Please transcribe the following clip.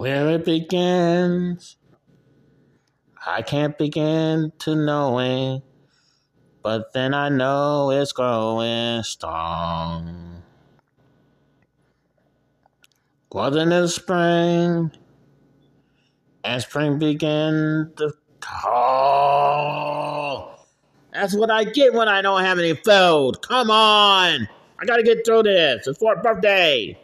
Where it begins, I can't begin to knowing, but then I know it's growing strong. Wasn't it spring? And spring began to call. That's what I get when I don't have any food. Come on. I gotta get through this. It's for birthday.